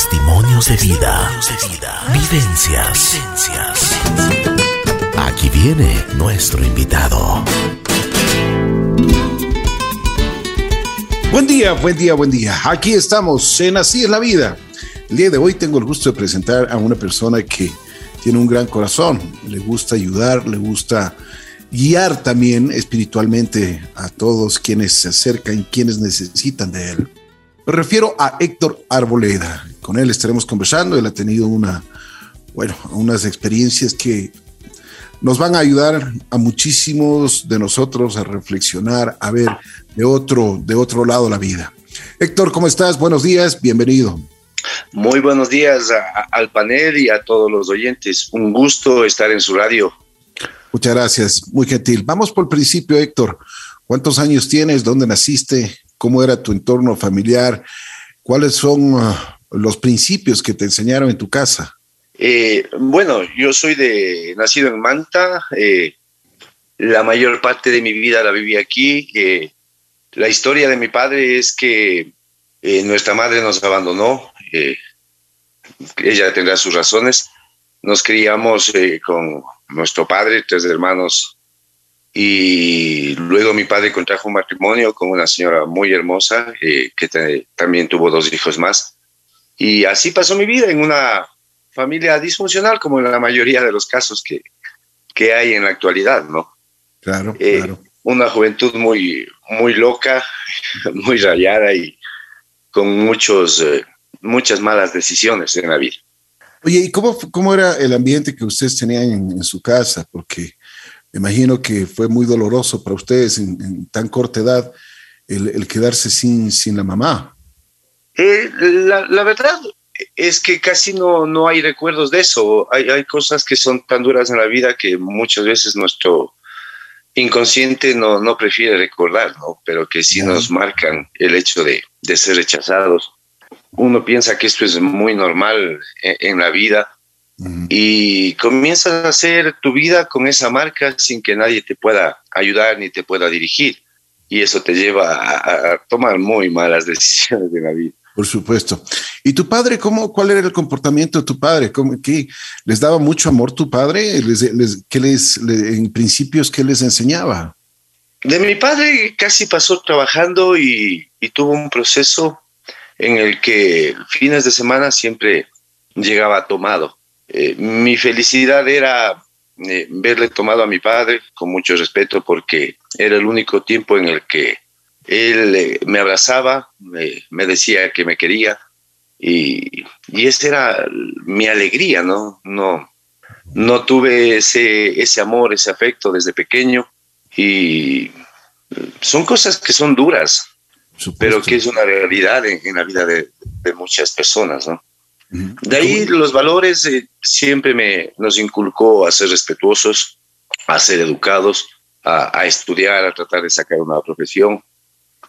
Testimonios de vida. Vivencias. Aquí viene nuestro invitado. Buen día, buen día, buen día. Aquí estamos en Así es la vida. El día de hoy tengo el gusto de presentar a una persona que tiene un gran corazón, le gusta ayudar, le gusta guiar también espiritualmente a todos quienes se acercan, quienes necesitan de él. Me refiero a Héctor Arboleda. Con él estaremos conversando. Él ha tenido una, bueno, unas experiencias que nos van a ayudar a muchísimos de nosotros a reflexionar, a ver de otro, de otro lado la vida. Héctor, ¿cómo estás? Buenos días, bienvenido. Muy buenos días al panel y a todos los oyentes. Un gusto estar en su radio. Muchas gracias, muy gentil. Vamos por el principio, Héctor. ¿Cuántos años tienes? ¿Dónde naciste? ¿Cómo era tu entorno familiar? ¿Cuáles son ah, los principios que te enseñaron en tu casa? Eh, bueno, yo soy de nacido en Manta. Eh, la mayor parte de mi vida la viví aquí. Eh, la historia de mi padre es que nuestra madre nos abandonó. ella tendrá sus razones. Nos criamos con nuestro padre, tres hermanos, y luego mi padre contrajo un matrimonio con una señora muy hermosa eh, que también tuvo dos hijos más. Y así pasó mi vida en una familia disfuncional, como en la mayoría de los casos que, que hay en la actualidad, ¿no? Claro, eh, claro. Una juventud muy, muy loca, muy rayada y con muchos, eh, muchas malas decisiones en la vida. Oye, ¿y cómo, cómo era el ambiente que ustedes tenían en, su casa? Porque me imagino que fue muy doloroso para ustedes en, tan corta edad el, quedarse sin, sin la mamá. Eh, la, la, verdad es que casi no, no hay recuerdos de eso. Hay, hay cosas que son tan duras en la vida que muchas veces nuestro inconsciente no, no prefiere recordar, ¿no? pero que sí nos marcan el hecho de, de ser rechazados uno piensa que esto es muy normal en, la vida y comienzas a hacer tu vida con esa marca sin que nadie te pueda ayudar ni te pueda dirigir. Y eso te lleva a, tomar muy malas decisiones de la vida. Por supuesto. ¿Y tu padre, cómo, cuál era el comportamiento de tu padre? ¿Cómo, qué, ¿Les daba mucho amor tu padre? ¿Les, qué les, en principios, qué les enseñaba? De mi padre casi pasó trabajando y, tuvo un proceso en el que fines de semana siempre llegaba tomado. Eh, mi felicidad era eh, verle tomado a mi padre con mucho respeto porque era el único tiempo en el que él eh, me abrazaba, me, decía que me quería y, y esa era mi alegría, ¿no? No, no tuve ese, ese amor, ese afecto desde pequeño y son cosas que son duras, pero que es una realidad en, la vida de, muchas personas, ¿no? De ahí los valores eh, siempre me, nos inculcó a ser respetuosos, a ser educados, a, estudiar, a tratar de sacar una profesión,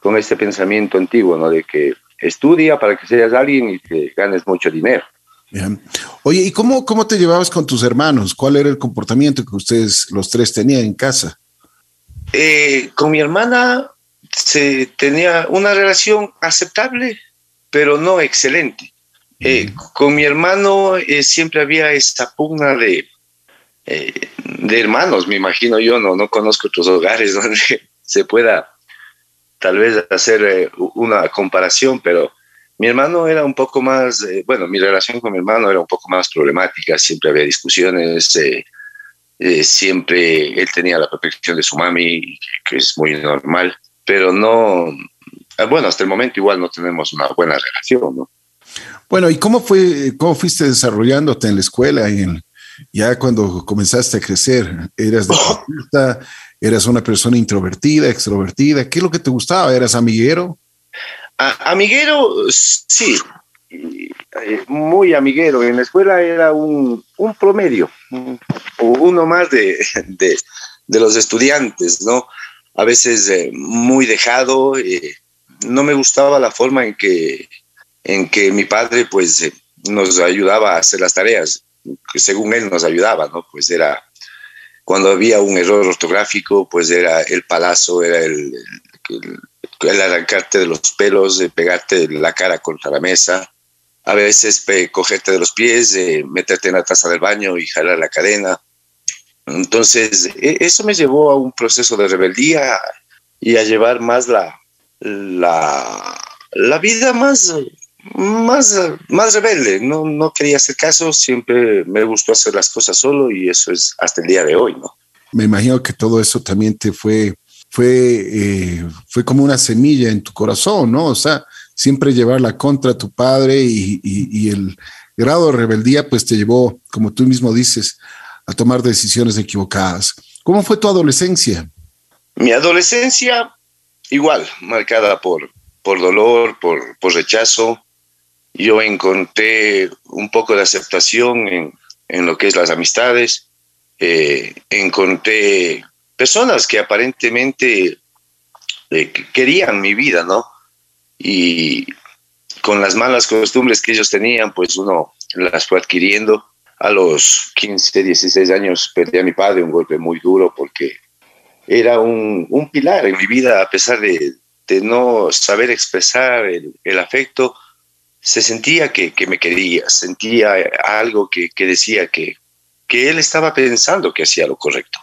con este pensamiento antiguo, ¿no? De que estudia para que seas alguien y que ganes mucho dinero. Oye, ¿y cómo, cómo te llevabas con tus hermanos? ¿Cuál era el comportamiento que ustedes los tres tenían en casa? Eh, con mi hermana se tenía una relación aceptable, pero no excelente. Eh, con mi hermano eh, siempre había esa pugna de, eh, de hermanos, me imagino yo, no, no conozco otros hogares donde se pueda tal vez hacer una comparación, pero mi hermano era un poco más, bueno, mi relación con mi hermano era un poco más problemática, siempre había discusiones, siempre él tenía la protección de su mami, que es muy normal pero no, ah, bueno, hasta el momento igual no tenemos una buena relación, ¿no? Bueno, ¿y cómo fue, cómo fuiste desarrollándote en la escuela y ya cuando comenzaste a crecer? ¿Eras deportista? ¿Eras una persona introvertida, extrovertida? ¿Qué es lo que te gustaba? ¿Eras amiguero? amiguero, sí, eh, muy amiguero. En la escuela era un, promedio, uno más de, los estudiantes, ¿no? a veces eh, muy dejado. Eh, no me gustaba la forma en que, en que mi padre pues nos ayudaba a hacer las tareas, según él nos ayudaba, ¿no? Pues era, cuando había un error ortográfico, pues era el palazo, era el, arrancarte de los pelos, pegarte la cara contra la mesa. a veces cogerte de los pies, meterte en la taza del baño y jalar la cadena. Entonces, e, eso me llevó a un proceso de rebeldía y a llevar más la, la vida más, más, más rebelde. No, no quería hacer caso, siempre me gustó hacer las cosas solo y eso es hasta el día de hoy, ¿no? Me imagino que todo eso también te fue, fue, eh, fue como una semilla en tu corazón, ¿no? O sea, siempre llevarla contra tu padre y, el grado de rebeldía pues te llevó, como tú mismo dices, a tomar decisiones equivocadas. ¿Cómo fue tu adolescencia? Mi adolescencia igual, marcada por, por dolor, por, por rechazo. Yo encontré un poco de aceptación en, en lo que es las amistades. Eh, encontré personas que aparentemente eh, querían mi vida, ¿no? y con las malas costumbres que ellos tenían, pues uno las fue adquiriendo. A los 15, 16 años perdí a mi padre, un golpe muy duro porque era un, un pilar en mi vida, a pesar de, de no saber expresar el, el afecto, se sentía que, que, me quería, sentía algo que, que decía que, que, él estaba pensando que hacía lo correcto.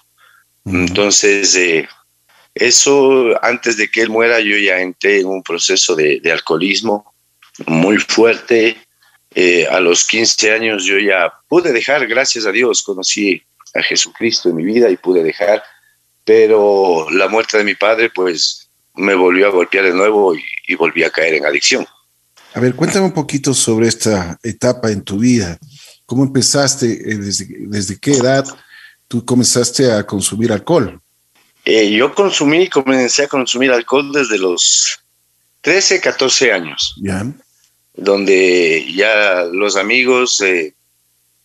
Entonces, eh, eso, antes de que él muera, yo ya entré en un proceso de, alcoholismo muy fuerte. Eh, a los 15 años yo ya pude dejar, gracias a Dios, conocí a Jesucristo en mi vida y pude dejar, pero la muerte de mi padre pues me volvió a golpear de nuevo y, volví a caer en adicción. A ver, cuéntame un poquito sobre esta etapa en tu vida. ¿Cómo empezaste? Eh, desde, ¿Desde qué edad tú comenzaste a consumir alcohol? Eh, yo consumí, comencé a consumir alcohol desde los 13, 14 años. Donde ya los amigos eh,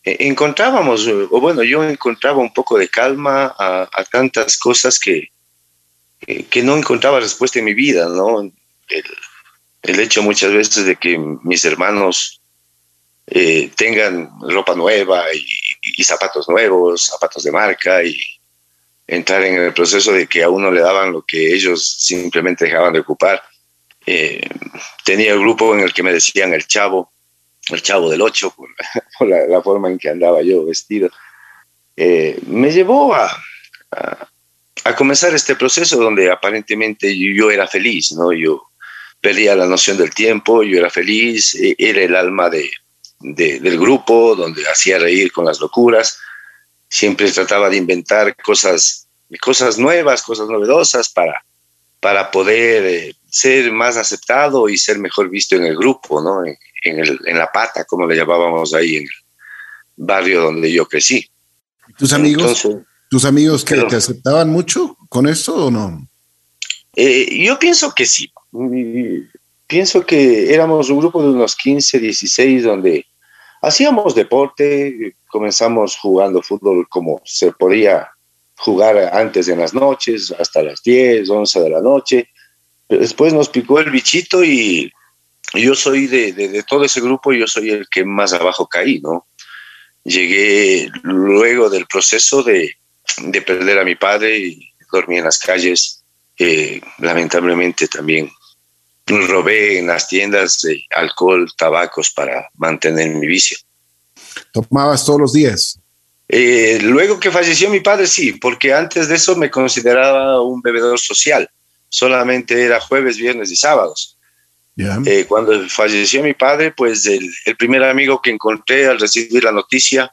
e, encontrábamos, o bueno, yo encontraba un poco de calma a, tantas cosas que, que no encontraba respuesta en mi vida, ¿no? El, hecho muchas veces de que mis hermanos eh, tengan ropa nueva y, zapatos nuevos, zapatos de marca y, entrar en el proceso de que a uno le daban lo que ellos simplemente dejaban de ocupar. Eh, tenía el grupo en el que me decían el chavo, el chavo del ocho, por, la, forma en que andaba yo vestido. Eh, me llevó a, a, comenzar este proceso donde aparentemente yo, era feliz, ¿no? Yo perdía la noción del tiempo, yo era feliz, e, era el alma de, del grupo, donde hacía reír con las locuras siempre trataba de inventar cosas, cosas nuevas, cosas novedosas para, para poder eh, ser más aceptado y ser mejor visto en el grupo, ¿no? En, el, en, la pata, como le llamábamos ahí en el barrio donde yo crecí. ¿Tus amigos, tus amigos que te aceptaban mucho con eso o no? Eh, yo pienso que sí. Pienso que éramos un grupo de unos 15, 16 donde hacíamos deporte, comenzamos jugando fútbol como se podía jugar antes en las noches, hasta las 10, 11 de la noche. Después nos picó el bichito y yo soy de, todo ese grupo, yo soy el que más abajo caí, ¿no? Llegué luego del proceso de, perder a mi padre y dormí en las calles. Eh, lamentablemente también robé en las tiendas alcohol, tabacos para mantener mi vicio. ¿Tomabas todos los días? Eh, luego que falleció mi padre, sí, porque antes de eso me consideraba un bebedor social. Solamente era jueves, viernes y sábados. Eh, cuando falleció mi padre, pues el, primer amigo que encontré al recibir la noticia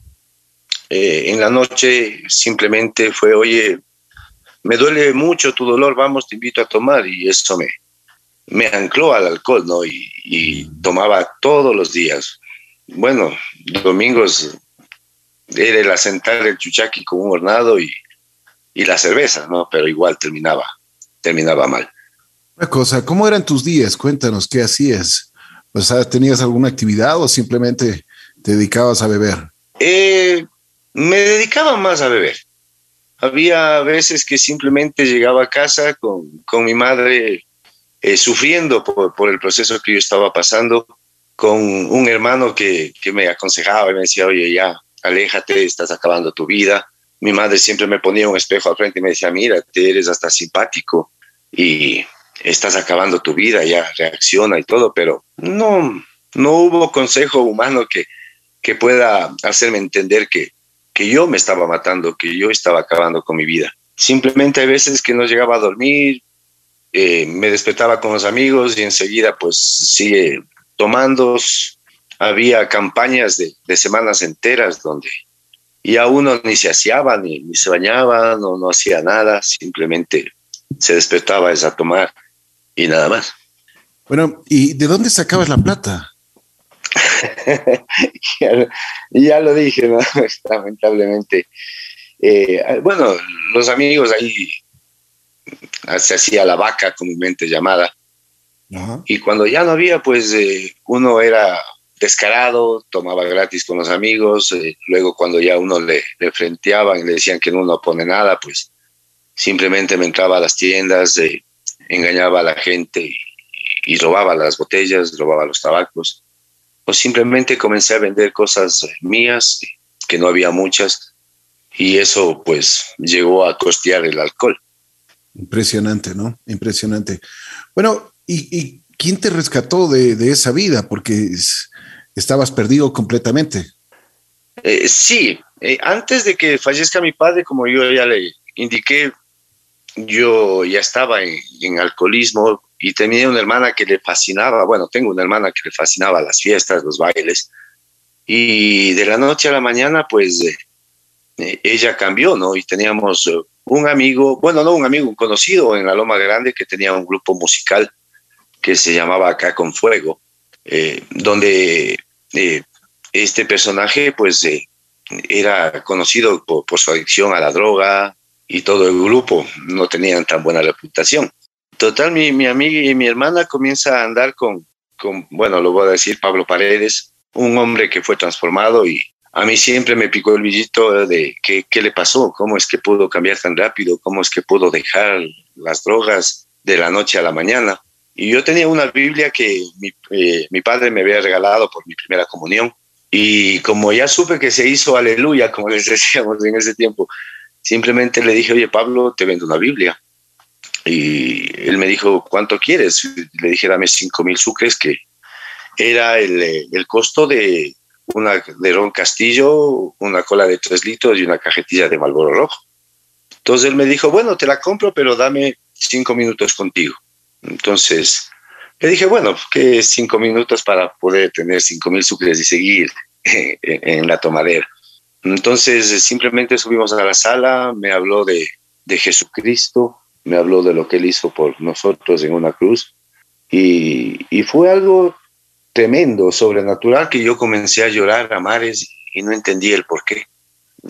eh, en la noche simplemente fue, oye, me duele mucho tu dolor, vamos, te invito a tomar. Y eso me, me ancló al alcohol, ¿no? Y, tomaba todos los días. Bueno, domingos era el asentar el chuchaqui con un hornado y, la cerveza, ¿no? Pero igual terminaba, terminaba mal. Una cosa, ¿cómo eran tus días? Cuéntanos, ¿qué hacías? O sea, ¿tenías alguna actividad o simplemente te dedicabas a beber? Eh, me dedicaba más a beber. Había veces que simplemente llegaba a casa con, con mi madre eh, sufriendo por, el proceso que yo estaba pasando, con un hermano que, me aconsejaba y me decía, oye, ya, aléjate, estás acabando tu vida. Mi madre siempre me ponía un espejo al frente y me decía, mira, te eres hasta simpático y estás acabando tu vida, ya reacciona y todo, pero no, no hubo consejo humano que, que pueda hacerme entender que, que yo me estaba matando, que yo estaba acabando con mi vida. Simplemente hay veces que no llegaba a dormir, eh, me despertaba con los amigos y enseguida pues sigue tomando. Había campañas de, semanas enteras donde ya uno ni se aseaba, ni, ni se bañaba, no, no hacía nada, simplemente se despertaba a tomar y nada más. Bueno, ¿y de dónde sacabas la plata? ya, lo dije, lamentablemente. Eh, bueno, los amigos ahí se hacía la vaca comúnmente llamada. Y cuando ya no había, pues eh, uno era descarado, tomaba gratis con los amigos, eh, luego cuando ya uno le, le frenteaban y le decían que uno no pone nada, pues simplemente me entraba a las tiendas, engañaba a la gente y, robaba las botellas, robaba los tabacos, o simplemente comencé a vender cosas mías, que no había muchas, y eso pues llegó a costear el alcohol. Impresionante, ¿no? Impresionante. Bueno, ¿y, quién te rescató de, esa vida? Porque estabas perdido completamente. Eh, sí, eh, antes de que fallezca mi padre, como yo ya le indiqué, yo ya estaba en, alcoholismo y tenía una hermana que le fascinaba, bueno, tengo una hermana que le fascinaba las fiestas, los bailes. Y de la noche a la mañana, pues eh, eh, ella cambió, ¿no? Y teníamos eh, un amigo, bueno, no un amigo, un conocido en la Loma Grande que tenía un grupo musical que se llamaba Acá con Fuego, donde este personaje, pues, era conocido por su adicción a la droga, y todo el grupo no tenían tan buena reputación. Total, mi, mi amiga y mi hermana comienza a andar con, con, bueno, lo voy a decir, Pablo Paredes, un hombre que fue transformado y a mí siempre me picó el billito de qué, qué le pasó, cómo es que pudo cambiar tan rápido, cómo es que pudo dejar las drogas de la noche a la mañana. Y yo tenía una Biblia que mi, eh, mi padre me había regalado por mi primera comunión. Y como ya supe que se hizo aleluya, como les decíamos en ese tiempo, Simplemente le dije, oye Pablo, te vendo una Biblia. Y él me dijo, ¿cuánto quieres? Le dije, dame cinco mil sucres, que era el, el, costo de una de Ron Castillo, una cola de tres litros y una cajetilla de Malboro Rojo. Entonces él me dijo, bueno, te la compro, pero dame cinco minutos contigo. Entonces le dije, bueno, que cinco minutos para poder tener cinco mil sucres y seguir en la tomadera. Entonces eh, simplemente subimos a la sala, me habló de, Jesucristo, me habló de lo que él hizo por nosotros en una cruz y, fue algo tremendo, sobrenatural, que yo comencé a llorar a mares y no entendí el por qué.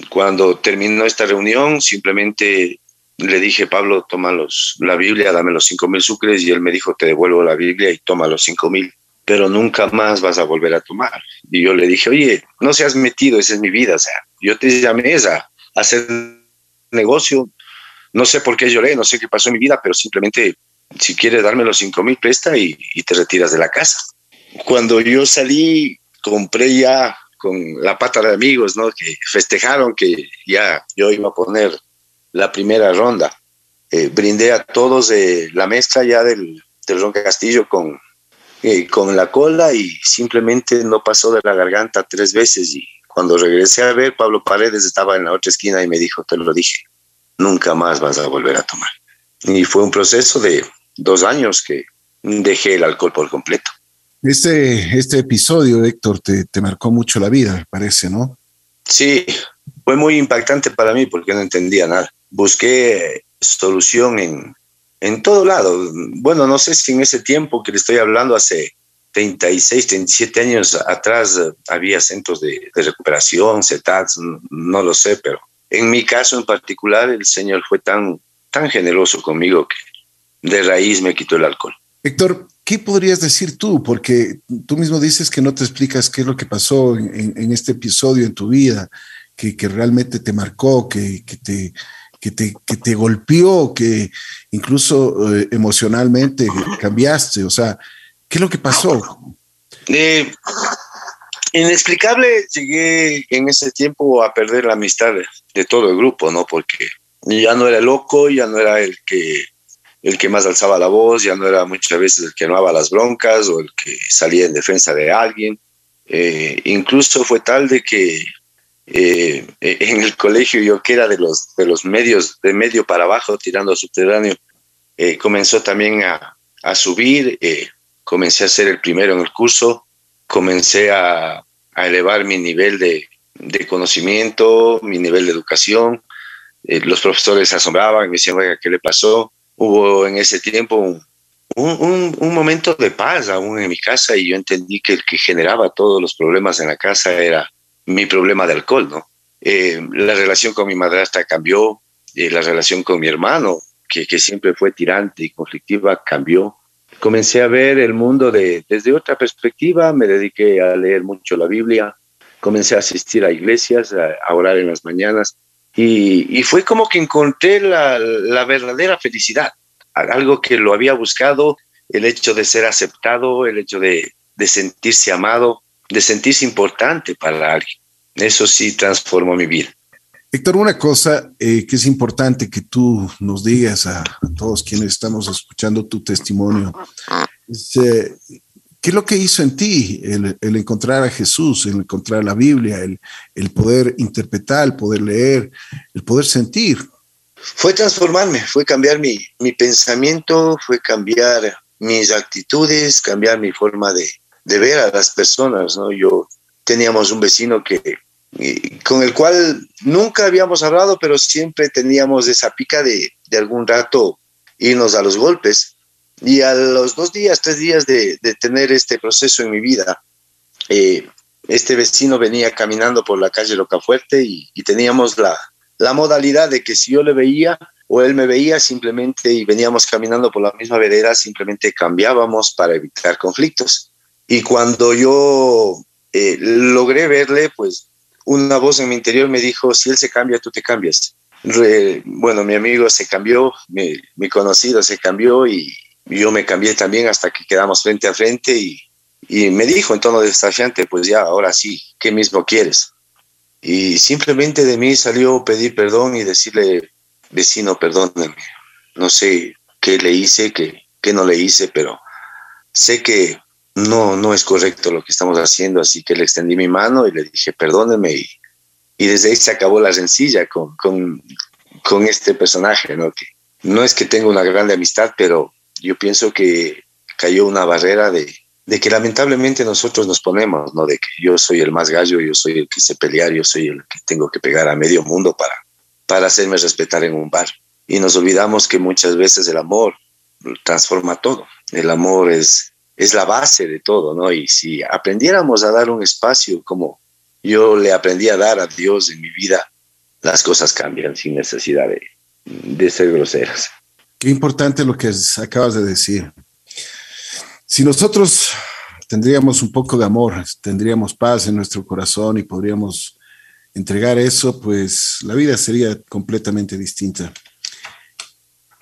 Cuando terminó esta reunión, simplemente le dije, Pablo, toma los, la Biblia, dame los cinco mil sucres, y él me dijo, te devuelvo la Biblia y toma los cinco mil pero nunca más vas a volver a tomar. Y yo le dije, oye, no seas metido, esa es mi vida, o sea, yo te llamé a hacer negocio, no sé por qué lloré, no sé qué pasó en mi vida, pero simplemente si quieres darme los cinco mil, presta y, te retiras de la casa. Cuando yo salí, compré ya con la pata de amigos, ¿no? Que festejaron que ya yo iba a poner la primera ronda. Eh, brindé a todos de la mezcla ya del, del Ron Castillo con eh, con la cola y simplemente no pasó de la garganta tres veces y cuando regresé a ver, Pablo Paredes estaba en la otra esquina y me dijo, te lo dije, nunca más vas a volver a tomar. Y fue un proceso de dos años que dejé el alcohol por completo. Este, este episodio, Héctor, te, te marcó mucho la vida, parece, ¿no? Sí, fue muy impactante para mí porque no entendía nada. Busqué solución en, en todo lado. Bueno, no sé si en ese tiempo que le estoy hablando, hace 36, 37 años atrás, eh, había centros de, recuperación, CETATs, no lo sé, pero en mi caso en particular, el Señor fue tan, tan generoso conmigo que de raíz me quitó el alcohol. Héctor, ¿qué podrías decir tú? Porque tú mismo dices que no te explicas qué es lo que pasó en, este episodio en tu vida, que, que realmente te marcó, que, que te que te, que te golpeó, que incluso eh, emocionalmente cambiaste? O sea, ¿qué es lo que pasó? Eh, inexplicable, llegué en ese tiempo a perder la amistad de, todo el grupo, ¿no? Porque ya no era loco, ya no era el que el que más alzaba la voz, ya no era muchas veces el que armaba las broncas o el que salía en defensa de alguien. Eh, incluso fue tal de que eh, en el colegio yo que era de los, de los medios, de medio para abajo, tirando a subterráneo, eh, comenzó también a, a subir, comencé a ser el primero en el curso, comencé a, a elevar mi nivel de, de, conocimiento, mi nivel de educación. los profesores asombraban, me decían, oiga, ¿qué le pasó? Hubo en ese tiempo un, un, un, momento de paz aún en mi casa y yo entendí que el que generaba todos los problemas en la casa era mi problema de alcohol, ¿no? Eh, la relación con mi madrastra cambió, eh, la relación con mi hermano, que, que, siempre fue tirante y conflictiva, cambió. Comencé a ver el mundo de, desde otra perspectiva, me dediqué a leer mucho la Biblia, comencé a asistir a iglesias, a, orar en las mañanas y, fue como que encontré la, verdadera felicidad algo que lo había buscado, el hecho de ser aceptado, el hecho de sentirse amado, de sentirse importante para alguien. Eso sí transformó mi vida. Héctor, una cosa eh, que es importante que tú nos digas a, todos quienes estamos escuchando tu testimonio, es, eh, ¿qué es lo que hizo en ti el, el, encontrar a Jesús, el encontrar la Biblia, el, el poder interpretar, el poder leer, el poder sentir? fue transformarme, fue cambiar mi, mi, pensamiento, fue cambiar mis actitudes, cambiar mi forma de, de ver a las personas. ¿no? Yo teníamos un vecino que con el cual nunca habíamos hablado, pero siempre teníamos esa pica de, de algún rato irnos a los golpes. Y a los dos días, tres días de, de tener este proceso en mi vida, eh, este vecino venía caminando por la calle Locafuerte y, y teníamos la, la modalidad de que si yo le veía o él me veía simplemente y veníamos caminando por la misma vereda, simplemente cambiábamos para evitar conflictos. Y cuando yo eh, logré verle, pues una voz en mi interior me dijo, si él se cambia, tú te cambias. Bueno, mi amigo se cambió, mi, mi, conocido se cambió y yo me cambié también hasta que quedamos frente a frente y, y me dijo en tono desafiante, pues ya, ahora sí, ¿qué mismo quieres? Y simplemente de mí salió pedir perdón y decirle, vecino, perdóneme. No sé qué le hice, qué, qué no le hice, pero sé que no, no es correcto lo que estamos haciendo, así que le extendí mi mano y le dije, perdóneme. Y, desde ahí se acabó la rencilla con, con, con este personaje, ¿no? Que no es que tenga una grande amistad, pero yo pienso que cayó una barrera de, de que lamentablemente nosotros nos ponemos, ¿no? De que yo soy el más gallo, yo soy el que sé pelear, yo soy el que tengo que pegar a medio mundo para, para hacerme respetar en un bar. Y nos olvidamos que muchas veces el amor transforma todo. El amor es, es la base de todo, ¿no? Y si aprendiéramos a dar un espacio como yo le aprendí a dar a Dios en mi vida, las cosas cambian sin necesidad de, de ser groseras. Qué importante lo que acabas de decir. Si nosotros tendríamos un poco de amor, tendríamos paz en nuestro corazón y podríamos entregar eso, pues la vida sería completamente distinta.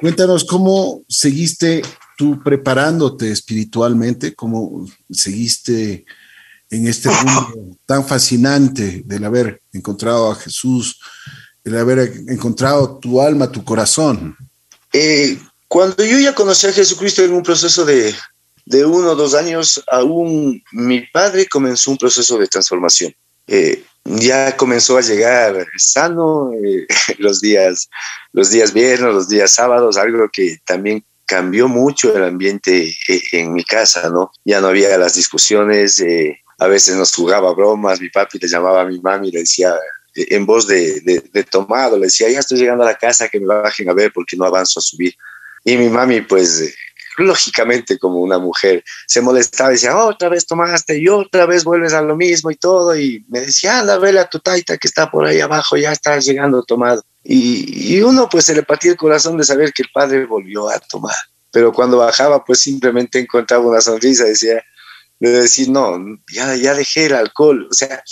Cuéntanos cómo seguiste tú preparándote espiritualmente, cómo seguiste en este mundo tan fascinante del haber encontrado a Jesús, el haber encontrado tu alma, tu corazón. Eh, cuando yo ya conocí a Jesucristo en un proceso de, de uno o dos años, aún mi padre comenzó un proceso de transformación. Eh, ya comenzó a llegar sano eh, los días, los días viernes, los días sábados, algo que también cambió mucho el ambiente eh, en mi casa, ¿no? Ya no había las discusiones, eh, a veces nos jugaba bromas, mi papi le llamaba a mi mami y le decía, eh, en voz de, de, de, tomado, le decía, ya estoy llegando a la casa, que me bajen a ver porque no avanzo a subir. Y mi mami, pues, lógicamente como una mujer se molestaba y decía, otra vez tomaste y otra vez vuelves a lo mismo y todo. Y me decía, anda, vele a tu taita que está por ahí abajo, ya está llegando tomado. Y, y uno pues se le partía el corazón de saber que el padre volvió a tomar. Pero cuando bajaba pues simplemente encontraba una sonrisa, decía, de decir, no, ya, ya dejé el alcohol. O sea,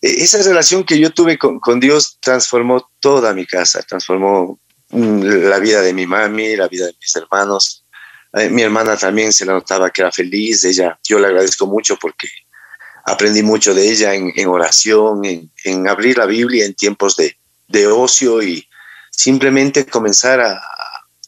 e-, esa relación que yo tuve con, con Dios transformó toda mi casa, transformó mm, la vida de mi mami, la vida de mis hermanos, eh, mi hermana también se la notaba que era feliz, ella, yo le agradezco mucho porque aprendí mucho de ella en, en oración, en, en, abrir la Biblia en tiempos de, de, ocio y simplemente comenzar a,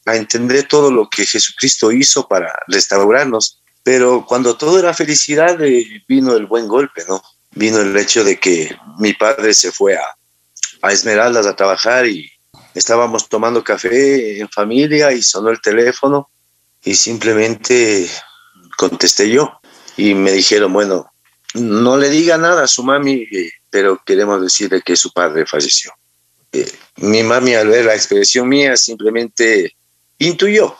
a entender todo lo que Jesucristo hizo para restaurarnos. Pero cuando todo era felicidad, eh, vino el buen golpe, ¿no? Vino el hecho de que mi padre se fue a, a Esmeraldas a trabajar y estábamos tomando café en familia y sonó el teléfono y simplemente contesté yo y me dijeron, bueno, no le diga nada a su mami, eh, pero queremos decirle que su padre falleció. Mi mami al ver la expresión mía simplemente intuyó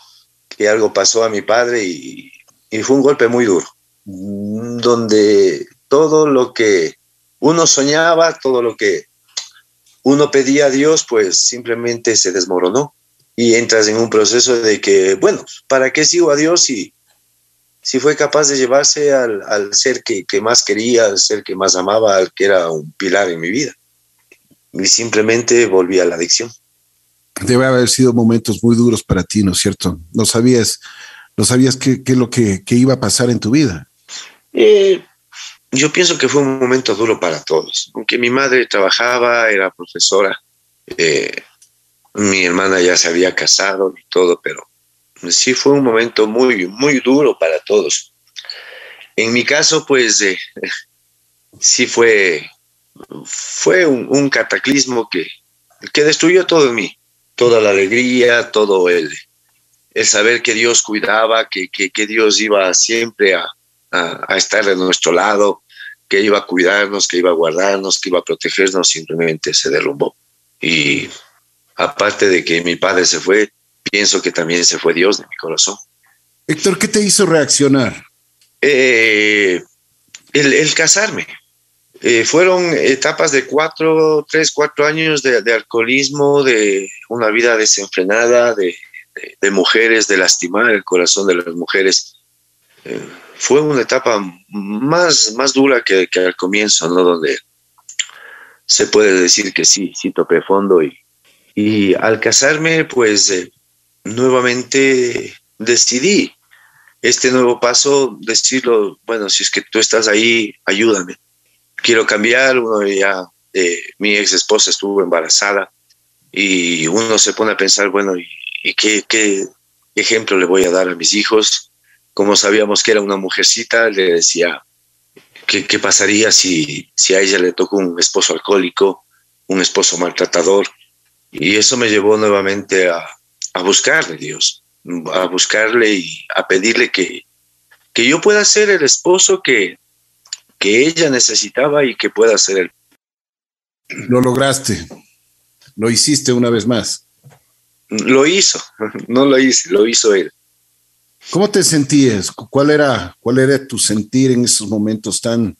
que algo pasó a mi padre y, fue un golpe muy duro, donde todo lo que uno soñaba, todo lo que uno pedía a Dios, pues simplemente se desmoronó y entras en un proceso de que, bueno, ¿para qué sigo a Dios si, si fue capaz de llevarse al, al ser que, que, más quería, al ser que más amaba, al que era un pilar en mi vida? Y simplemente volví a la adicción. Debe haber sido momentos muy duros para ti, ¿no es cierto? No sabías, no sabías qué, qué es lo que, que, iba a pasar en tu vida. Eh, yo pienso que fue un momento duro para todos. Aunque mi madre trabajaba, era profesora, eh, mi hermana ya se había casado y todo, pero sí fue un momento muy, muy duro para todos. En mi caso, pues eh, sí fue, fue un, un, cataclismo que, que destruyó todo en mí, toda la alegría, todo el, el saber que Dios cuidaba, que, que, que Dios iba siempre a, a, a, estar de nuestro lado, que iba a cuidarnos, que iba a guardarnos, que iba a protegernos, simplemente se derrumbó. Y aparte de que mi padre se fue, pienso que también se fue Dios de mi corazón. Héctor, ¿qué te hizo reaccionar? Eh, el, el, casarme. Eh, fueron etapas de cuatro, tres, cuatro años de, alcoholismo, de una vida desenfrenada, de, mujeres, de lastimar el corazón de las mujeres. Eh, fue una etapa más, más dura que, que, al comienzo, ¿no? Donde se puede decir que sí, sí topé fondo y, y al casarme, pues eh, nuevamente decidí este nuevo paso, decirlo, bueno, si es que tú estás ahí, ayúdame. Quiero cambiar, uno ya, mi ex esposa estuvo embarazada y uno se pone a pensar, bueno, ¿y, qué, ejemplo le voy a dar a mis hijos? Como sabíamos que era una mujercita, le decía, ¿qué, qué pasaría si, si a ella le tocó un esposo alcohólico, un esposo maltratador? Y eso me llevó nuevamente a, a buscarle Dios, a buscarle y a pedirle que, que yo pueda ser el esposo que, que ella necesitaba y que pueda ser el. Lo lograste, lo hiciste una vez más. Lo hizo, no lo hice, lo hizo él. ¿Cómo te sentías? ¿Cuál era, cuál era tu sentir en esos momentos tan,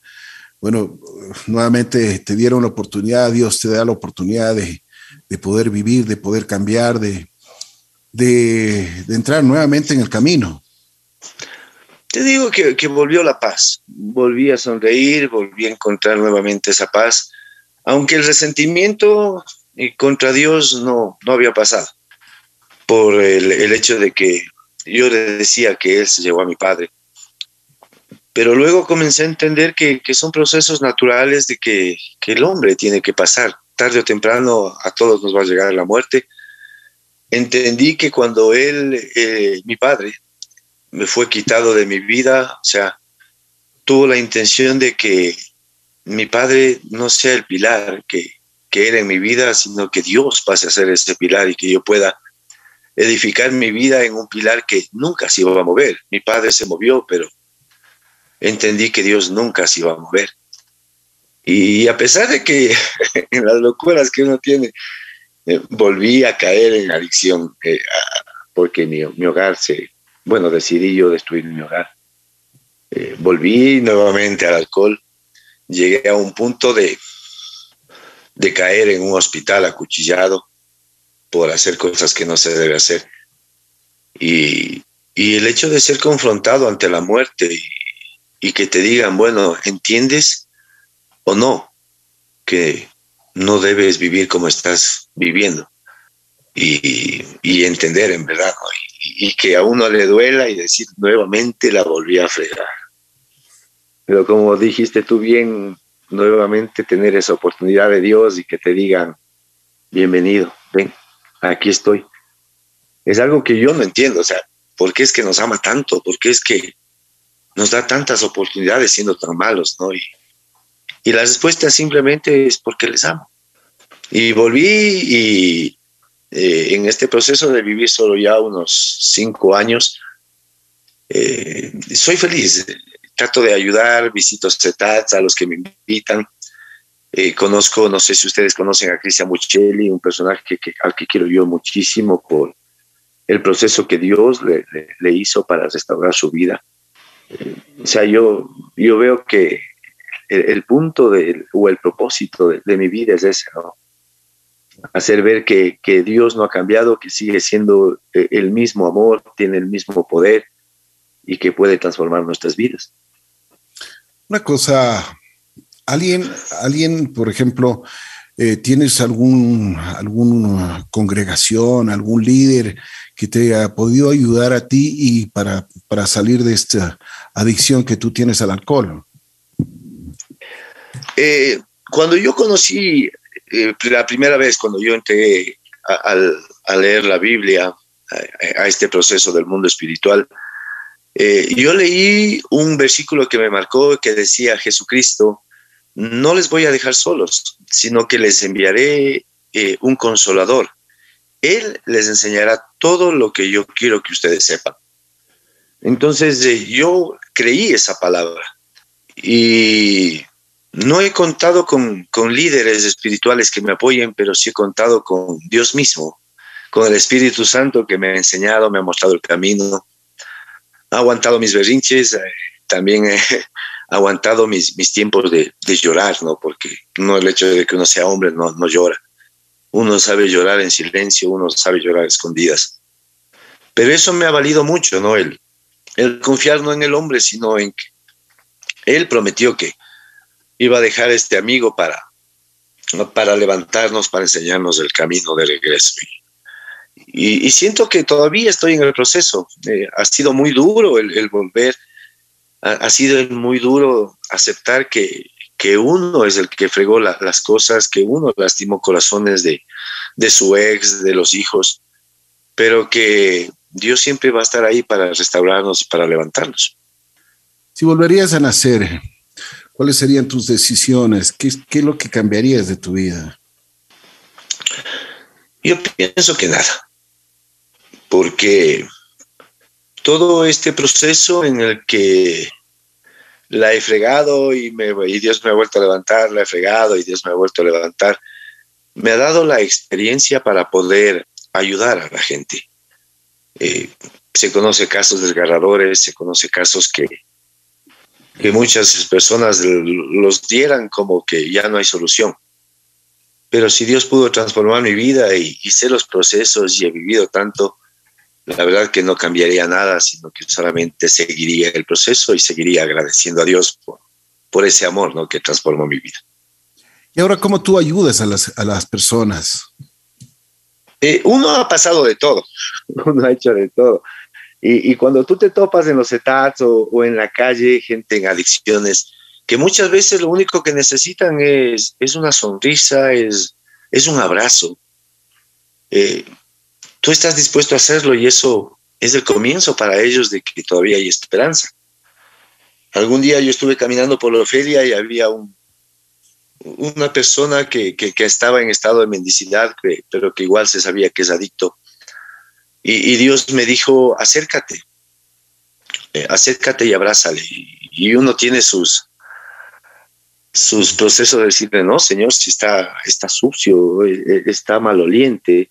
bueno, nuevamente te dieron la oportunidad, Dios te da la oportunidad de, de poder vivir, de poder cambiar, de, de, de, entrar nuevamente en el camino? Te digo que, que, volvió la paz, volví a sonreír, volví a encontrar nuevamente esa paz, aunque el resentimiento contra Dios no, no había pasado, por el, el hecho de que yo le decía que Él se llevó a mi padre. Pero luego comencé a entender que, que son procesos naturales de que, que el hombre tiene que pasar. Tarde o temprano a todos nos va a llegar la muerte entendí que cuando él, eh, mi padre, me fue quitado de mi vida, o sea, tuvo la intención de que mi padre no sea el pilar que, que era en mi vida, sino que Dios pase a ser ese pilar y que yo pueda edificar mi vida en un pilar que nunca se iba a mover. Mi padre se movió, pero entendí que Dios nunca se iba a mover. Y a pesar de que en las locuras que uno tiene, eh, volví a caer en adicción eh, porque mi, mi, hogar se, bueno, decidí yo destruir mi hogar. Eh, volví nuevamente al alcohol, llegué a un punto de, de caer en un hospital acuchillado por hacer cosas que no se debe hacer. Y, y el hecho de ser confrontado ante la muerte y, que te digan, bueno, ¿entiendes o no que no debes vivir como estás viviendo y, y entender en verdad ¿no? Y, que a uno le duela y decir nuevamente la volví a fregar. Pero como dijiste tú bien, nuevamente tener esa oportunidad de Dios y que te digan, bienvenido, ven, aquí estoy. es algo que yo no entiendo, o sea, ¿por qué es que nos ama tanto? ¿Por qué es que nos da tantas oportunidades siendo tan malos, ¿no? Y, y la respuesta simplemente es porque les amo. Y volví y eh, en este proceso de vivir solo ya unos cinco años, eh, soy feliz. Trato de ayudar, visito CETATs a los que me invitan. Eh, conozco, no sé si ustedes conocen a Cristian Muccelli, un personaje que, al que quiero yo muchísimo por el proceso que Dios le, le, hizo para restaurar su vida. o sea, yo, yo veo que el, punto de, o el propósito de, mi vida es ese, ¿no? Hacer ver que, que, Dios no ha cambiado, que sigue siendo eh, el mismo amor, tiene el mismo poder y que puede transformar nuestras vidas. Una cosa, alguien, alguien, por ejemplo, eh, ¿tienes algún, alguna congregación, algún líder que te ha podido ayudar a ti y para, para salir de esta adicción que tú tienes al alcohol? Eh, cuando yo conocí eh, la primera vez, cuando yo entré a, leer la Biblia, a, este proceso del mundo espiritual, eh, yo leí un versículo que me marcó que decía Jesucristo, no les voy a dejar solos, sino que les enviaré un consolador. Él les enseñará todo lo que yo quiero que ustedes sepan. Entonces yo creí esa palabra y no he contado con, líderes espirituales que me apoyen, pero sí he contado con Dios mismo, con el Espíritu Santo que me ha enseñado, me ha mostrado el camino, ha aguantado mis berrinches, eh, también he aguantado mis, mis tiempos de, llorar, ¿no? Porque no el hecho de que uno sea hombre no, no llora. Uno sabe llorar en silencio, uno sabe llorar escondidas. Pero eso me ha valido mucho, ¿no? El, el confiar no en el hombre, sino en que Él prometió que iba a dejar este amigo para, para levantarnos, para enseñarnos el camino de regreso. Y, siento que todavía estoy en el proceso. Eh, ha sido muy duro el, volver, ha, sido muy duro aceptar que, que uno es el que fregó las cosas, que uno lastimó corazones de, de su ex, de los hijos, pero que Dios siempre va a estar ahí para restaurarnos y para levantarnos. Si volverías a nacer, ¿Cuáles serían tus decisiones? ¿Qué, es lo que cambiarías de tu vida? Yo pienso que nada, porque todo este proceso en el que la he fregado y Dios me ha vuelto a levantar, la he fregado y Dios me ha vuelto a levantar, me ha dado la experiencia para poder ayudar a la gente. Eh, se conoce casos desgarradores, se conoce casos que, que muchas personas los dieran como que ya no hay solución. Pero si Dios pudo transformar mi vida y, sé los procesos y he vivido tanto, la verdad que no cambiaría nada, sino que solamente seguiría el proceso y seguiría agradeciendo a Dios por, por ese amor ¿no? que transformó mi vida. ¿Y ahora cómo tú ayudas a las, a las personas? Eh, uno ha pasado de todo, uno ha hecho de todo. Y, cuando tú te topas en los etats o, en la calle, gente en adicciones, que muchas veces lo único que necesitan es, es una sonrisa, es, es un abrazo. Eh, tú estás dispuesto a hacerlo y eso es el comienzo para ellos de que todavía hay esperanza. Algún día yo estuve caminando por la feria y había un, una persona que, que, estaba en estado de mendicidad, pero que igual se sabía que es adicto. Y, Dios me dijo, acércate, eh, acércate y abrázale. Y uno tiene sus, sus procesos de decirle, no, Señor, si está, está sucio, eh, eh, está maloliente.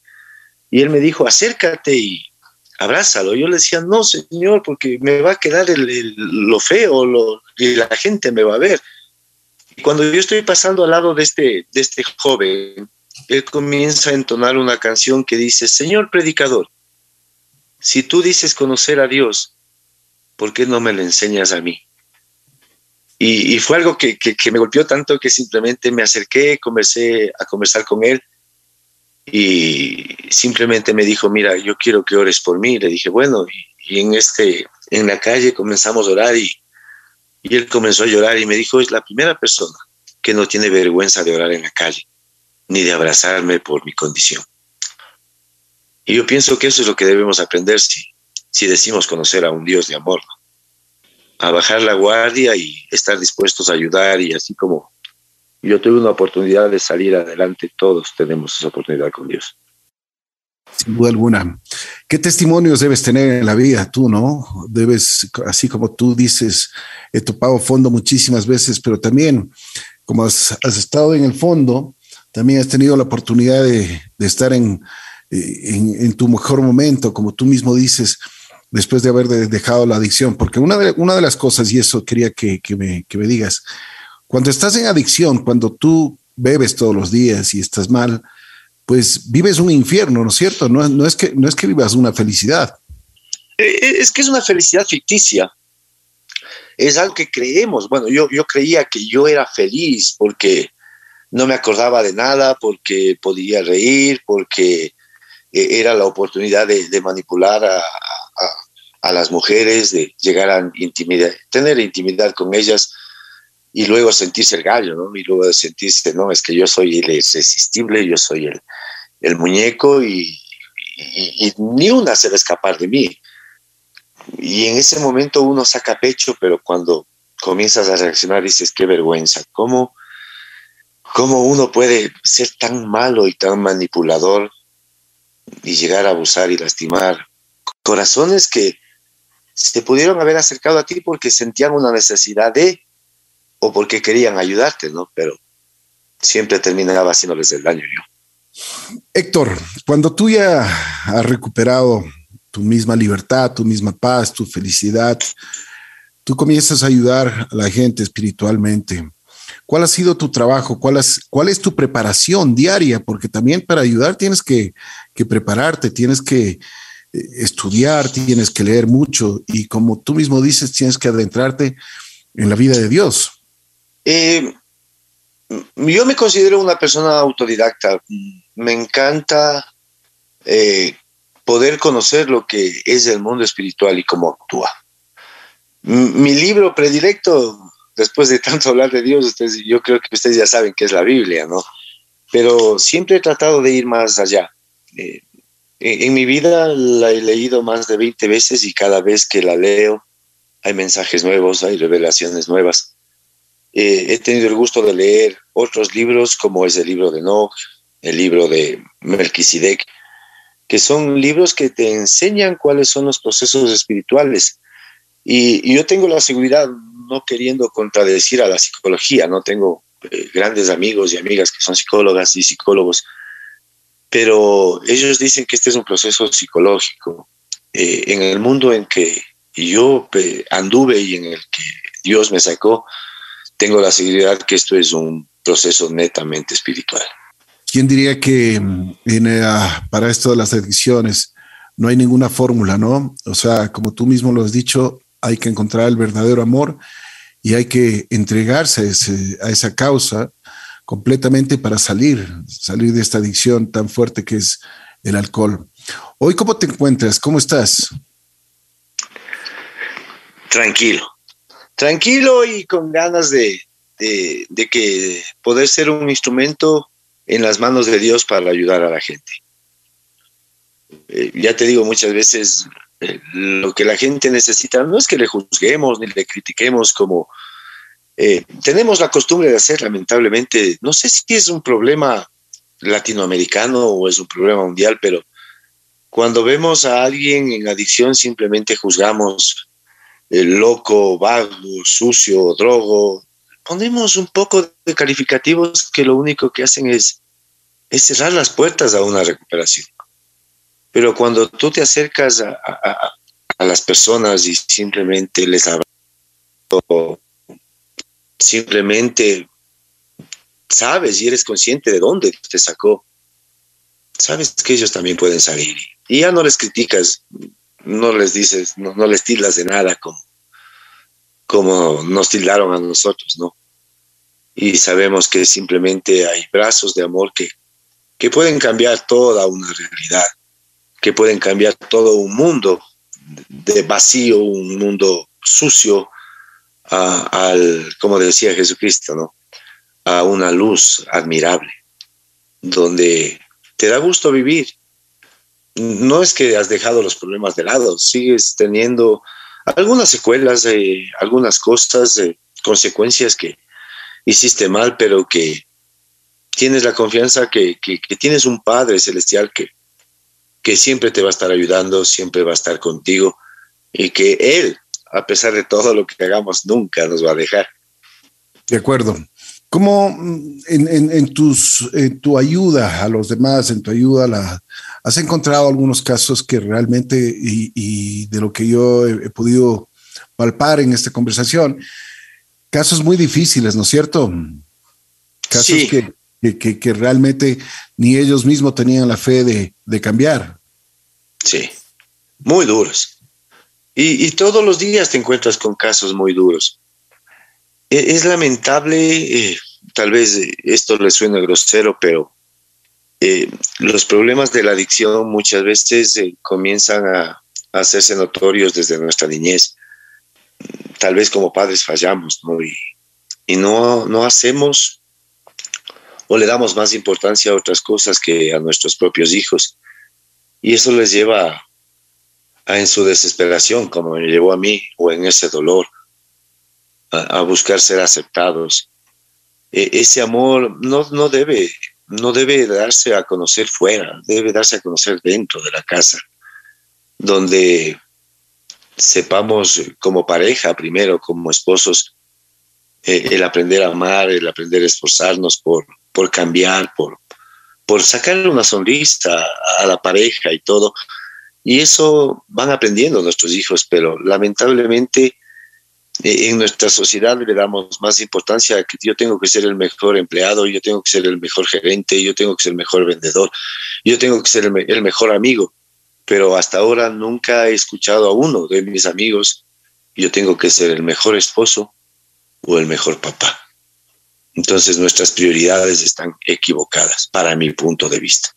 Y él me dijo, acércate y abrázalo. Yo le decía, no, Señor, porque me va a quedar lo feo y la gente me va a ver. Y cuando yo estoy pasando al lado de este, de este joven, él comienza a entonar una canción que dice, Señor predicador, si tú dices conocer a Dios, ¿por qué no me lo enseñas a mí? Y, fue algo que, me golpeó tanto que simplemente me acerqué, comencé a conversar con él y simplemente me dijo, mira, yo quiero que ores por mí. Le dije, bueno, y, en, este, en la calle comenzamos a orar y, y él comenzó a llorar y me dijo, es la primera persona que no tiene vergüenza de orar en la calle, ni de abrazarme por mi condición. Y yo pienso que eso es lo que debemos aprender si, si decimos conocer a un Dios de amor, a bajar la guardia y estar dispuestos a ayudar y así como yo tuve una oportunidad de salir adelante, todos tenemos esa oportunidad con Dios. Sin duda alguna. ¿Qué testimonios debes tener en la vida tú, no? Debes, así como tú dices, he topado fondo muchísimas veces, pero también, como has, estado en el fondo, también has tenido la oportunidad de, estar en, en, tu mejor momento, como tú mismo dices, después de haber dejado la adicción. Porque una de, una de las cosas, y eso quería que, que, me, que me digas, cuando estás en adicción, cuando tú bebes todos los días y estás mal, pues vives un infierno, ¿no es cierto? No, no, es, que, no es que vivas una felicidad. Eh, eh, es que es una felicidad ficticia. Es algo que creemos. Bueno, yo, yo creía que yo era feliz porque no me acordaba de nada, porque podía reír, porque eh, era la oportunidad de, manipular a, las mujeres, de llegar a tener intimidad con ellas y luego sentirse el gallo, ¿no? Y luego sentirse, no, es que yo soy el irresistible, yo soy el, muñeco y, ni una se va a escapar de mí. Y en ese momento uno saca pecho, pero cuando comienzas a reaccionar dices, qué vergüenza, ¿cómo, cómo uno puede ser tan malo y tan manipulador y llegar a abusar y lastimar corazones que se pudieron haber acercado a ti porque sentían una necesidad de o porque querían ayudarte, ¿no? Pero siempre terminaba haciéndoles el daño yo. Héctor, cuando tú ya has recuperado tu misma libertad, tu misma paz, tu felicidad, tú comienzas a ayudar a la gente espiritualmente. ¿Cuál ha sido tu trabajo? ¿Cuál, cuál es tu preparación diaria? Porque también para ayudar tienes que, prepararte, tienes que eh, estudiar, tienes que leer mucho y como tú mismo dices, tienes que adentrarte en la vida de Dios. Eh, yo me considero una persona autodidacta. Me encanta eh, poder conocer lo que es el mundo espiritual y cómo actúa. mi libro predilecto, después de tanto hablar de Dios, yo creo que ustedes ya saben que es la Biblia, ¿no? Pero siempre he tratado de ir más allá. Eh, en mi vida la he leído más de 20 veces y cada vez que la leo hay mensajes nuevos, hay revelaciones nuevas. Eh, he tenido el gusto de leer otros libros, como es el libro de Enoch, el libro de Melquisedec, que son libros que te enseñan cuáles son los procesos espirituales. Y, yo tengo la seguridad, no queriendo contradecir a la psicología, no tengo eh, grandes amigos y amigas que son psicólogas y psicólogos, pero ellos dicen que este es un proceso psicológico. Eh, en el mundo en que yo anduve y en el que Dios me sacó, tengo la seguridad que esto es un proceso netamente espiritual. ¿Quién diría que mm, para esto de las adicciones no hay ninguna fórmula, no? O sea, como tú mismo lo has dicho, hay que encontrar el verdadero amor y hay que entregarse a, esa causa completamente para salir, salir de esta adicción tan fuerte que es el alcohol. Hoy, ¿cómo te encuentras? ¿Cómo estás? Tranquilo, tranquilo y con ganas de, que poder ser un instrumento en las manos de Dios para ayudar a la gente. Eh, ya te digo muchas veces, eh, lo que la gente necesita no es que le juzguemos ni le critiquemos como eh, tenemos la costumbre de hacer, lamentablemente, no sé si es un problema latinoamericano o es un problema mundial, pero cuando vemos a alguien en adicción simplemente juzgamos el loco, vago, sucio, drogo. Ponemos un poco de calificativos que lo único que hacen es, es cerrar las puertas a una recuperación. Pero cuando tú te acercas a, a, las personas y simplemente les hablas, simplemente sabes y eres consciente de dónde te sacó, sabes que ellos también pueden salir. Y ya no les criticas, no les dices, no, les tildas de nada como, como nos tildaron a nosotros, ¿no? Y sabemos que simplemente hay brazos de amor que, que pueden cambiar toda una realidad, que pueden cambiar todo un mundo de vacío, un mundo sucio, al, como decía Jesucristo, ¿no? A una luz admirable, donde te da gusto vivir, no es que has dejado los problemas de lado, sigues teniendo algunas secuelas, de algunas cosas, de consecuencias que hiciste mal, pero que tienes la confianza que, que, tienes un Padre celestial que, que siempre te va a estar ayudando, siempre va a estar contigo y que Él, a pesar de todo lo que hagamos, nunca nos va a dejar. De acuerdo. ¿Cómo mm, en, en, tus, en tu ayuda a los demás, en tu ayuda a la... ¿Has encontrado algunos casos que realmente, y, de lo que yo he, podido palpar en esta conversación, casos muy difíciles, ¿no es cierto? Casos que, que, que, realmente ni ellos mismos tenían la fe de, de cambiar. Sí, muy duros. Y, y, todos los días te encuentras con casos muy duros. E, es, lamentable, eh, tal vez eh, esto le suene grosero, pero eh, los problemas de la adicción muchas veces comienzan a, a, hacerse notorios desde nuestra niñez. Tal vez como padres fallamos, ¿no? Y, y no, no hacemos o le damos más importancia a otras cosas que a nuestros propios hijos. Y eso les lleva a, en su desesperación, como me llevó a mí, o en ese dolor, a, buscar ser aceptados. E, ese amor no, no, debe, no debe darse a conocer fuera, debe darse a conocer dentro de la casa, donde sepamos como pareja primero, como esposos, eh, el aprender a amar, el aprender a esforzarnos por, por cambiar, por, por sacarle una sonrisa a la pareja y todo. Y eso van aprendiendo nuestros hijos, pero lamentablemente eh, en nuestra sociedad le damos más importancia a que yo tengo que ser el mejor empleado, yo tengo que ser el mejor gerente, yo tengo que ser el mejor vendedor, yo tengo que ser el, mejor amigo. Pero hasta ahora nunca he escuchado a uno de mis amigos, yo tengo que ser el mejor esposo o el mejor papá. Entonces nuestras prioridades están equivocadas para mi punto de vista.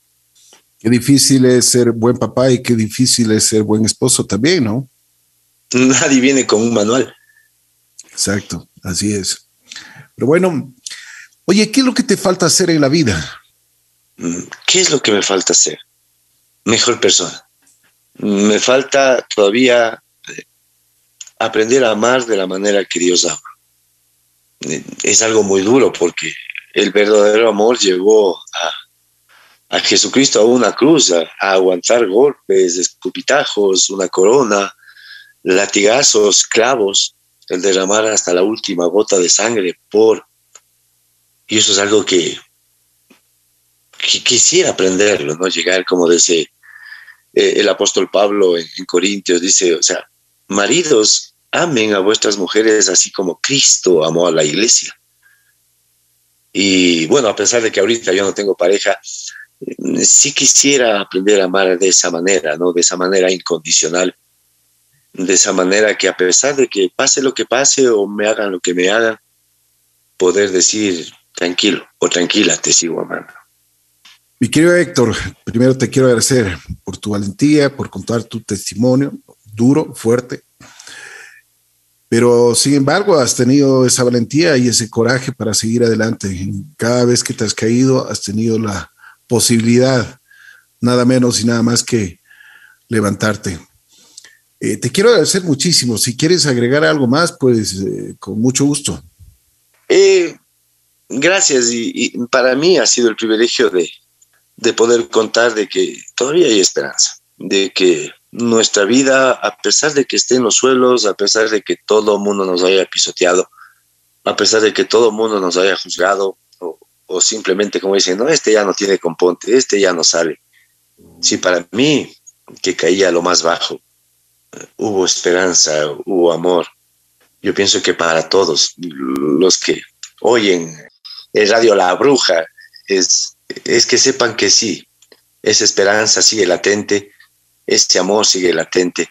Qué difícil es ser buen papá y qué difícil es ser buen esposo también, ¿no? Nadie viene con un manual. Exacto, así es. Pero bueno, oye, ¿qué es lo que te falta hacer en la vida? Mm, ¿Qué es lo que me falta hacer? Mejor persona. Me falta todavía eh, aprender a amar de la manera que Dios ama es algo muy duro porque el verdadero amor llevó a, a Jesucristo a una cruz, a, aguantar golpes, escupitajos, una corona, latigazos, clavos, el derramar hasta la última gota de sangre por... Y eso es algo que, quisiera aprenderlo, ¿no? Llegar, como dice eh, el apóstol Pablo en, en Corintios, dice, o sea, maridos, amen a vuestras mujeres así como Cristo amó a la iglesia. Y bueno, a pesar de que ahorita yo no tengo pareja, sí quisiera aprender a amar de esa manera, ¿no? De esa manera incondicional, de esa manera que a pesar de que pase lo que pase o me hagan lo que me hagan, poder decir tranquilo o tranquila, te sigo amando. Mi querido Héctor, primero te quiero agradecer por tu valentía, por contar tu testimonio duro, fuerte, pero sin embargo, has tenido esa valentía y ese coraje para seguir adelante. Cada vez que te has caído, has tenido la posibilidad, nada menos y nada más que levantarte. Eh, te quiero agradecer muchísimo. Si quieres agregar algo más, pues eh, con mucho gusto. Eh, gracias. Y, para mí ha sido el privilegio de, de poder contar de que todavía hay esperanza, de que nuestra vida, a pesar de que esté en los suelos, a pesar de que todo el mundo nos haya pisoteado, a pesar de que todo el mundo nos haya juzgado, o, simplemente como dicen, no, este ya no tiene componte, este ya no sale. Si para mí, que caía a lo más bajo, hubo esperanza, hubo amor, yo pienso que para todos los que oyen el radio La Bruja, es, es que sepan que sí, esa esperanza sigue latente, este amor sigue latente.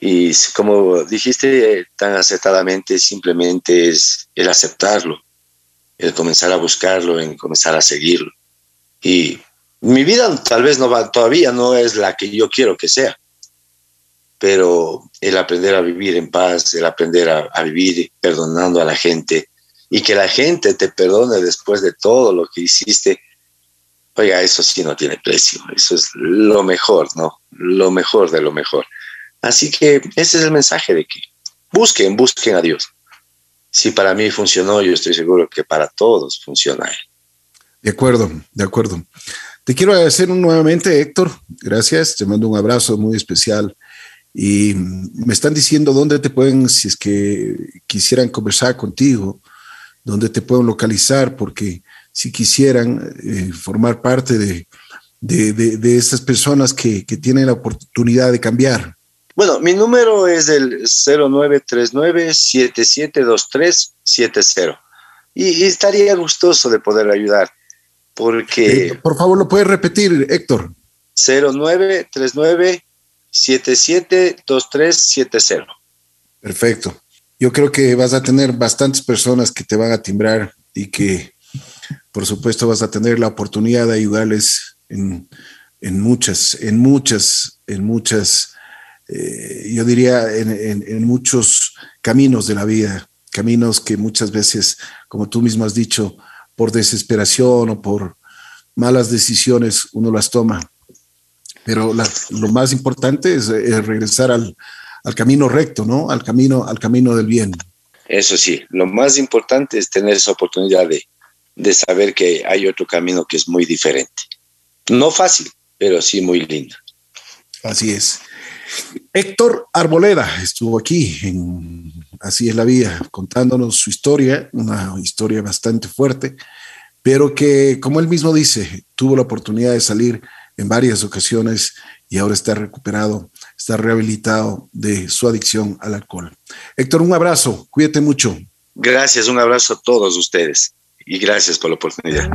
Y como dijiste tan acertadamente, simplemente es el aceptarlo, el comenzar a buscarlo, el comenzar a seguirlo. Y mi vida tal vez no va, todavía no es la que yo quiero que sea, pero el aprender a vivir en paz, el aprender a, a vivir perdonando a la gente y que la gente te perdone después de todo lo que hiciste, oiga, eso sí no tiene precio, eso es lo mejor, ¿no? Lo mejor de lo mejor. Así que ese es el mensaje de que busquen, busquen a Dios. Si para mí funcionó, yo estoy seguro que para todos funciona De acuerdo, de acuerdo. Te quiero agradecer nuevamente, Héctor. Gracias. Te mando un abrazo muy especial. Y me están diciendo dónde te pueden, si es que quisieran conversar contigo, dónde te pueden localizar, porque si quisieran eh, formar parte de, de, de, estas personas que, que, tienen la oportunidad de cambiar. Bueno, mi número es el 0939-772370 y, y estaría gustoso de poder ayudar porque... Eh, por favor, ¿lo puedes repetir, Héctor? 0939-772370. Perfecto. Yo creo que vas a tener bastantes personas que te van a timbrar y que por supuesto vas a tener la oportunidad de ayudarles en, muchas, en muchas, en muchas, eh, yo diría, en, muchos caminos de la vida, caminos que muchas veces, como tú mismo has dicho, por desesperación o por malas decisiones uno las toma. Pero lo más importante es, regresar al, camino recto, ¿no? Al camino, al camino del bien. Eso sí, lo más importante es tener esa oportunidad de, de saber que hay otro camino que es muy diferente. No fácil, pero sí muy lindo. Así es. Héctor Arboleda estuvo aquí en Así es la vida, contándonos su historia, una historia bastante fuerte, pero que, como él mismo dice, tuvo la oportunidad de salir en varias ocasiones y ahora está recuperado, está rehabilitado de su adicción al alcohol. Héctor, un abrazo, cuídate mucho. Gracias, un abrazo a todos ustedes y gracias por la oportunidad.